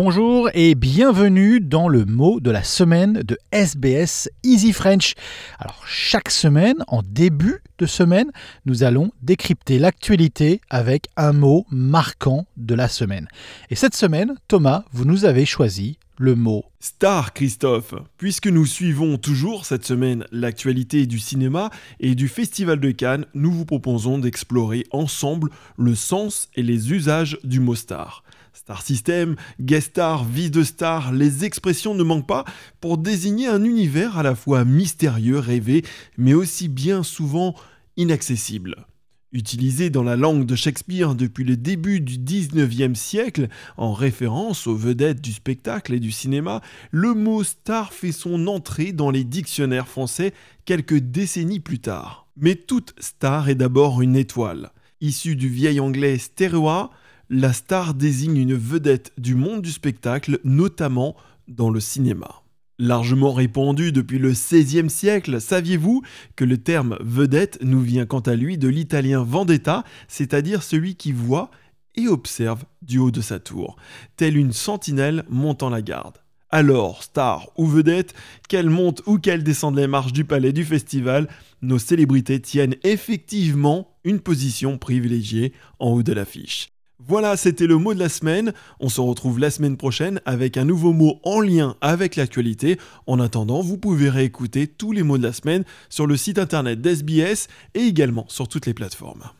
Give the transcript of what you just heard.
bonjour et bienvenue dans le mot de la semaine de SBS Easy French. Alors chaque semaine, en début de semaine, nous allons décrypter l'actualité avec un mot marquant de la semaine. Et cette semaine, Thomas, vous nous avez choisi le mot Star, Christophe, puisque nous suivons toujours cette semaine l'actualité du cinéma et du Festival de Cannes, nous vous proposons d'explorer ensemble le sens et les usages du mot star. Star System, guest star, vie de star, les expressions ne manquent pas pour désigner un univers à la fois mystérieux, rêvé, mais aussi bien souvent inaccessible. Utilisé dans la langue de Shakespeare depuis le début du 19e siècle, en référence aux vedettes du spectacle et du cinéma, le mot star fait son entrée dans les dictionnaires français quelques décennies plus tard. Mais toute star est d'abord une étoile. Issue du vieil anglais stéréoa, la star désigne une vedette du monde du spectacle, notamment dans le cinéma. Largement répandu depuis le XVIe siècle, saviez-vous que le terme vedette nous vient quant à lui de l'italien vendetta, c'est-à-dire celui qui voit et observe du haut de sa tour, telle une sentinelle montant la garde. Alors, star ou vedette, qu'elle monte ou qu'elle descende les marches du palais du festival, nos célébrités tiennent effectivement une position privilégiée en haut de l'affiche. Voilà, c'était le mot de la semaine. On se retrouve la semaine prochaine avec un nouveau mot en lien avec l'actualité. En attendant, vous pouvez réécouter tous les mots de la semaine sur le site internet d'SBS et également sur toutes les plateformes.